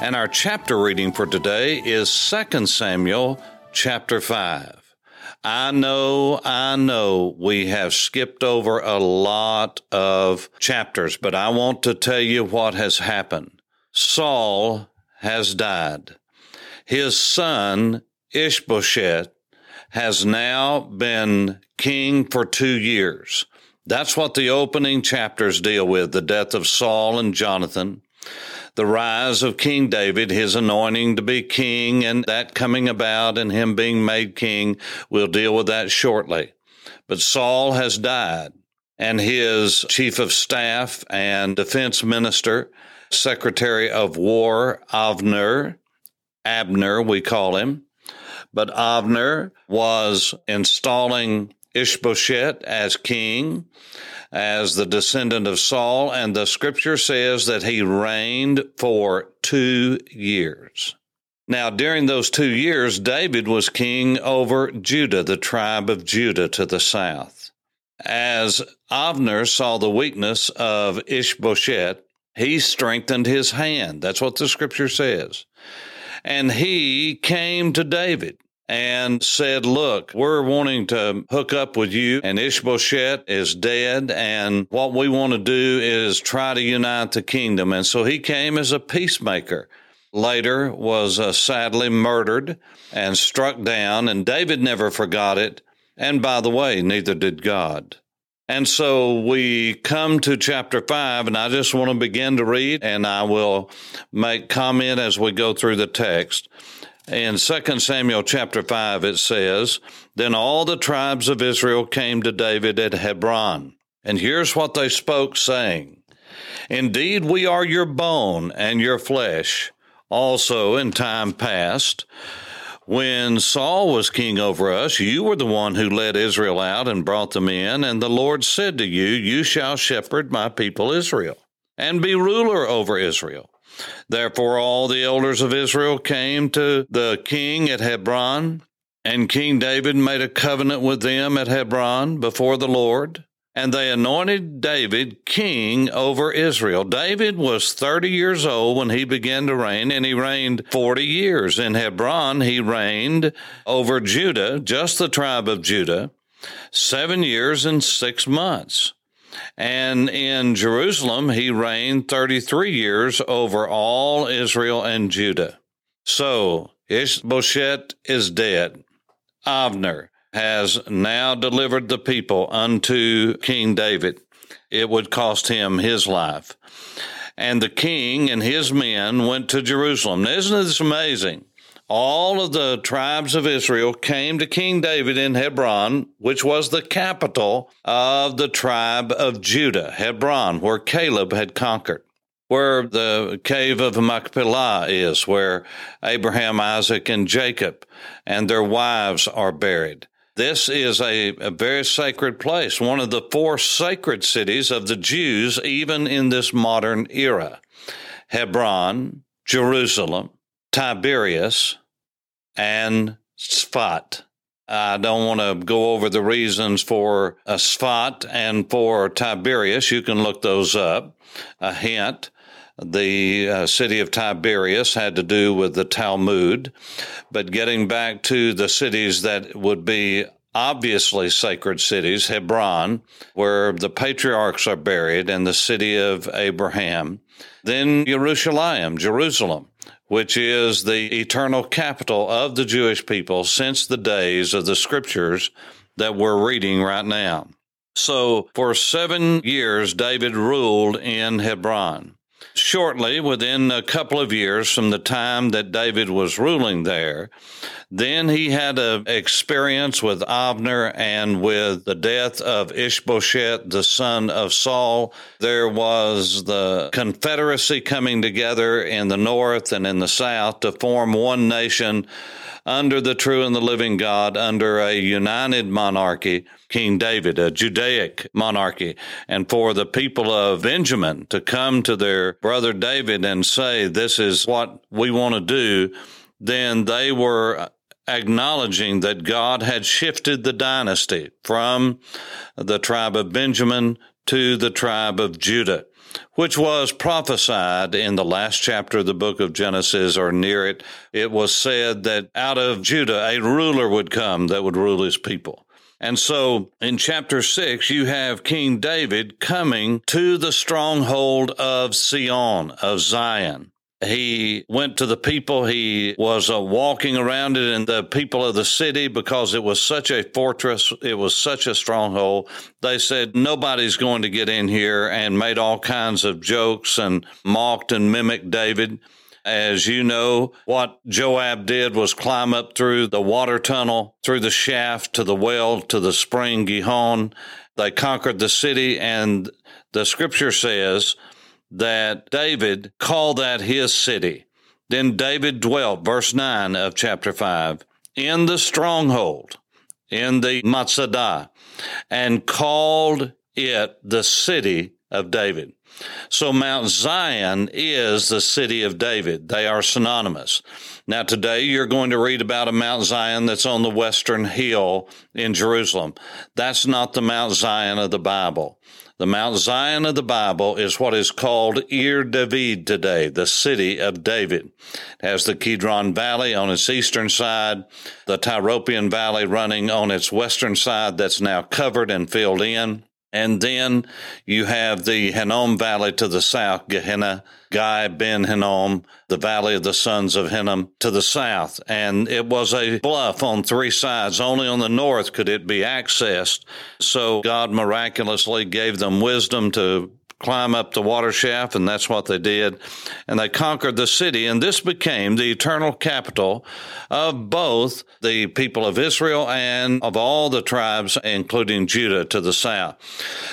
and our chapter reading for today is 2 Samuel chapter 5. I know, I know we have skipped over a lot of chapters, but I want to tell you what has happened. Saul has died. His son, Ishbosheth, has now been king for two years. That's what the opening chapters deal with the death of Saul and Jonathan, the rise of King David, his anointing to be king, and that coming about and him being made king. We'll deal with that shortly. But Saul has died, and his chief of staff and defense minister, secretary of war, Avner, Abner, we call him, but Avner was installing Ishbosheth as king, as the descendant of Saul, and the scripture says that he reigned for two years. Now, during those two years, David was king over Judah, the tribe of Judah to the south. As Avner saw the weakness of Ishbosheth, he strengthened his hand. That's what the scripture says. And he came to David and said, Look, we're wanting to hook up with you, and Ishbosheth is dead, and what we want to do is try to unite the kingdom. And so he came as a peacemaker. Later was uh, sadly murdered and struck down, and David never forgot it. And by the way, neither did God. And so we come to chapter five, and I just want to begin to read, and I will make comment as we go through the text. In 2 Samuel chapter 5, it says, Then all the tribes of Israel came to David at Hebron. And here's what they spoke, saying, Indeed, we are your bone and your flesh. Also, in time past, when Saul was king over us, you were the one who led Israel out and brought them in, and the Lord said to you, You shall shepherd my people Israel, and be ruler over Israel. Therefore, all the elders of Israel came to the king at Hebron, and King David made a covenant with them at Hebron before the Lord. And they anointed David king over Israel. David was 30 years old when he began to reign, and he reigned 40 years. In Hebron, he reigned over Judah, just the tribe of Judah, seven years and six months. And in Jerusalem, he reigned 33 years over all Israel and Judah. So Ishbosheth is dead. Avner has now delivered the people unto King David. It would cost him his life. And the king and his men went to Jerusalem. Now, isn't this amazing? All of the tribes of Israel came to King David in Hebron, which was the capital of the tribe of Judah, Hebron, where Caleb had conquered, where the cave of Machpelah is, where Abraham, Isaac, and Jacob and their wives are buried. This is a, a very sacred place, one of the four sacred cities of the Jews, even in this modern era. Hebron, Jerusalem, Tiberias, and Sfat. I don't want to go over the reasons for a Sfat and for Tiberias. You can look those up. A hint. The uh, city of Tiberias had to do with the Talmud. But getting back to the cities that would be obviously sacred cities, Hebron, where the patriarchs are buried, and the city of Abraham. Then Jerusalem, Jerusalem, which is the eternal capital of the Jewish people since the days of the scriptures that we're reading right now. So for seven years, David ruled in Hebron. Shortly, within a couple of years from the time that David was ruling there, then he had an experience with Abner and with the death of Ishbosheth, the son of Saul. There was the confederacy coming together in the north and in the south to form one nation under the true and the living God, under a united monarchy, King David, a Judaic monarchy, and for the people of Benjamin to come to their brother David and say, This is what we want to do, then they were acknowledging that God had shifted the dynasty from the tribe of Benjamin to the tribe of Judah, which was prophesied in the last chapter of the book of Genesis or near it. It was said that out of Judah a ruler would come that would rule his people. And so in chapter six, you have King David coming to the stronghold of Sion, of Zion. He went to the people. He was uh, walking around it and the people of the city because it was such a fortress. It was such a stronghold. They said nobody's going to get in here and made all kinds of jokes and mocked and mimicked David. As you know, what Joab did was climb up through the water tunnel, through the shaft to the well to the spring Gihon. They conquered the city and the scripture says that David called that his city. Then David dwelt, verse 9 of chapter 5, in the stronghold, in the Masada, and called it the city of David. So Mount Zion is the city of David. They are synonymous. Now today you're going to read about a Mount Zion that's on the western hill in Jerusalem. That's not the Mount Zion of the Bible. The Mount Zion of the Bible is what is called Ir David today, the city of David. It has the Kidron Valley on its eastern side, the Tyropoeon Valley running on its western side that's now covered and filled in. And then you have the Hinnom Valley to the south, Gehenna, Guy Ben Hinnom, the Valley of the Sons of Hinnom to the south. And it was a bluff on three sides. Only on the north could it be accessed. So God miraculously gave them wisdom to climb up the water shaft, and that's what they did. And they conquered the city, and this became the eternal capital of both the people of Israel and of all the tribes, including Judah, to the south.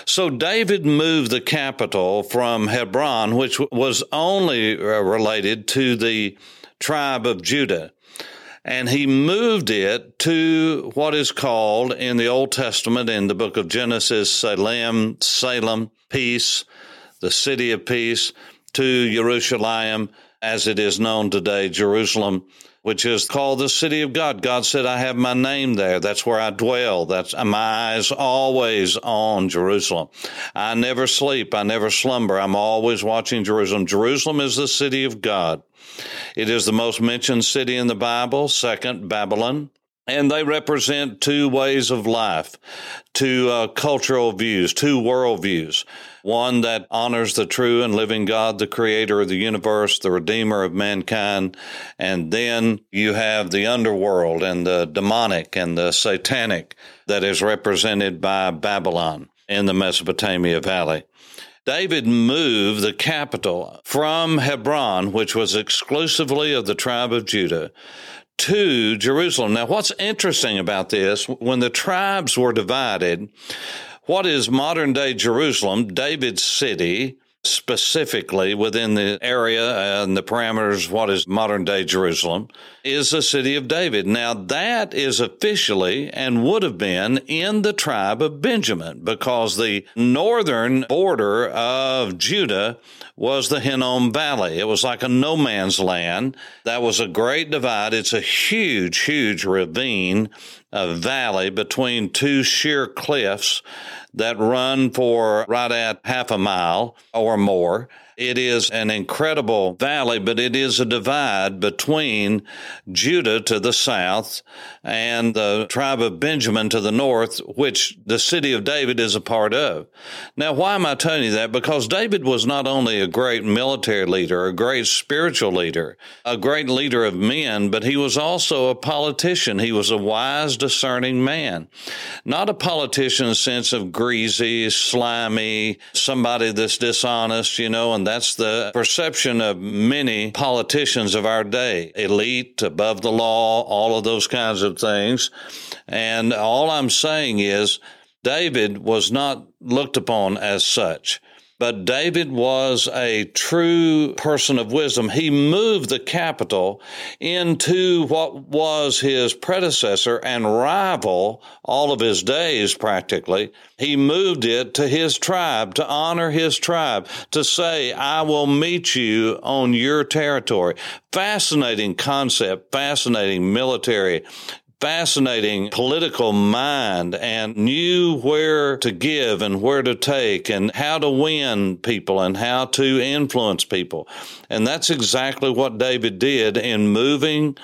So David moved the capital from Hebron, which was only uh, related to the tribe of Judah and he moved it to what is called in the Old Testament in the book of Genesis, Salem, Salem, peace, the city of peace, to Jerusalem, as it is known today, Jerusalem, which is called the city of God. God said, I have my name there. That's where I dwell. That's my eyes always on Jerusalem. I never sleep. I never slumber. I'm always watching Jerusalem. Jerusalem is the city of God. It is the most mentioned city in the Bible, second, Babylon. And they represent two ways of life, two uh, cultural views, two worldviews. One that honors the true and living God, the creator of the universe, the redeemer of mankind. And then you have the underworld and the demonic and the satanic that is represented by Babylon in the Mesopotamia Valley. David moved the capital from Hebron, which was exclusively of the tribe of Judah, to Jerusalem. Now, what's interesting about this, when the tribes were divided, what is modern day Jerusalem, David's city, specifically within the area and the parameters, what is modern day Jerusalem, is the city of David. Now that is officially and would have been in the tribe of Benjamin because the northern border of Judah was the Hinnom Valley. It was like a no man's land. That was a great divide. It's a huge, huge ravine, a valley between two sheer cliffs that run for right at half a mile or more. It is an incredible valley, but it is a divide between Judah to the south and the tribe of Benjamin to the north, which the city of David is a part of. Now, why am I telling you that? Because David was not only a great military leader, a great spiritual leader, a great leader of men, but he was also a politician. He was a wise, discerning man. Not a politician in the sense of greasy, slimy, somebody that's dishonest, you know, and That's the perception of many politicians of our day elite, above the law, all of those kinds of things. And all I'm saying is, David was not looked upon as such. But David was a true person of wisdom. He moved the capital into what was his predecessor and rival all of his days practically. He moved it to his tribe, to honor his tribe, to say, I will meet you on your territory. Fascinating concept, fascinating military fascinating political mind and knew where to give and where to take and how to win people and how to influence people. And that's exactly what David did in moving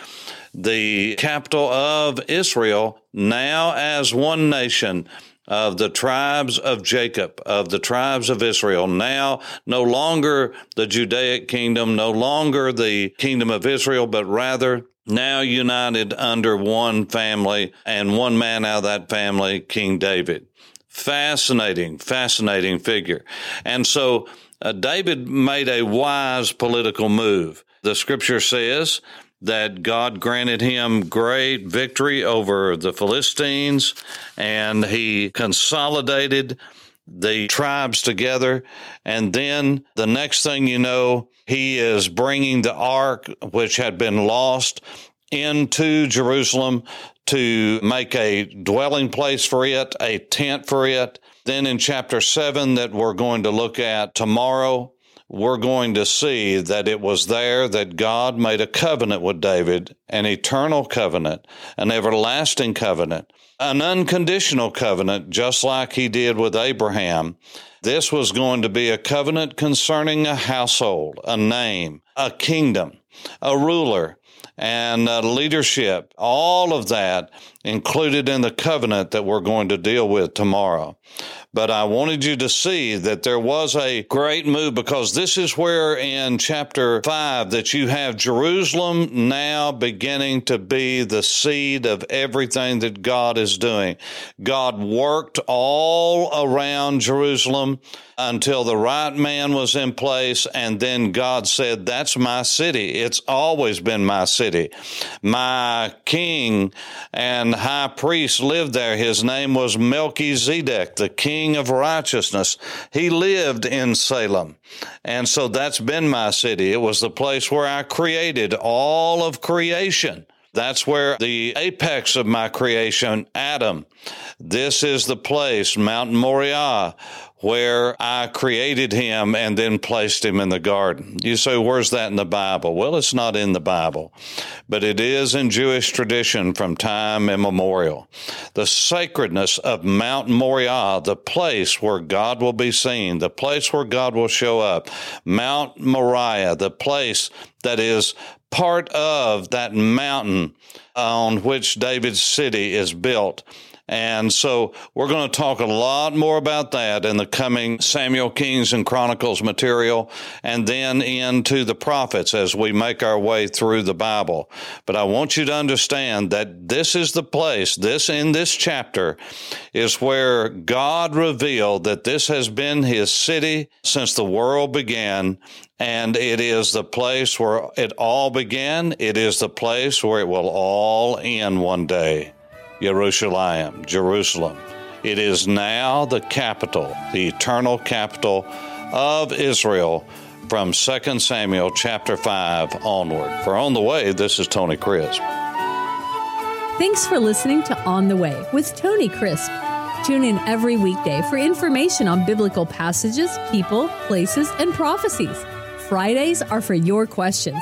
the capital of Israel now as one nation of the tribes of Jacob, of the tribes of Israel, now no longer the Judaic kingdom, no longer the kingdom of Israel, but rather now united under one family and one man out of that family, King David. Fascinating, fascinating figure. And so uh, David made a wise political move. The scripture says that God granted him great victory over the Philistines and he consolidated the tribes together. And then the next thing you know, he is bringing the ark, which had been lost, into Jerusalem to make a dwelling place for it, a tent for it. Then in chapter 7 that we're going to look at tomorrow, we're going to see that it was there that God made a covenant with David, an eternal covenant, an everlasting covenant, an unconditional covenant, just like he did with Abraham. This was going to be a covenant concerning a household, a name, a kingdom, a ruler, and leadership, all of that included in the covenant that we're going to deal with tomorrow. But I wanted you to see that there was a great move because this is where in chapter five that you have Jerusalem now beginning to be the seed of everything that God is doing. God worked all around Jerusalem until the right man was in place. And then God said, That's my city. It's always been my city. My king high priest lived there. His name was Melchizedek, the king of righteousness. He lived in Salem. And so that's been my city. It was the place where I created all of creation. That's where the apex of my creation, Adam. This is the place, Mount Moriah, where I created him and then placed him in the garden. You say, where's that in the Bible? Well, it's not in the Bible, but it is in Jewish tradition from time immemorial. The sacredness of Mount Moriah, the place where God will be seen, the place where God will show up. Mount Moriah, the place that is part of that mountain on which David's city is built. And so we're going to talk a lot more about that in the coming Samuel Kings and Chronicles material and then into the prophets as we make our way through the Bible. But I want you to understand that this is the place, this in this chapter is where God revealed that this has been his city since the world began and it is the place where it all began. It is the place where it will all end one day. Jerusalem, Jerusalem. It is now the capital, the eternal capital of Israel from 2 Samuel chapter 5 onward. For On the Way, this is Tony Crisp. Thanks for listening to On the Way with Tony Crisp. Tune in every weekday for information on biblical passages, people, places, and prophecies. Fridays are for your questions.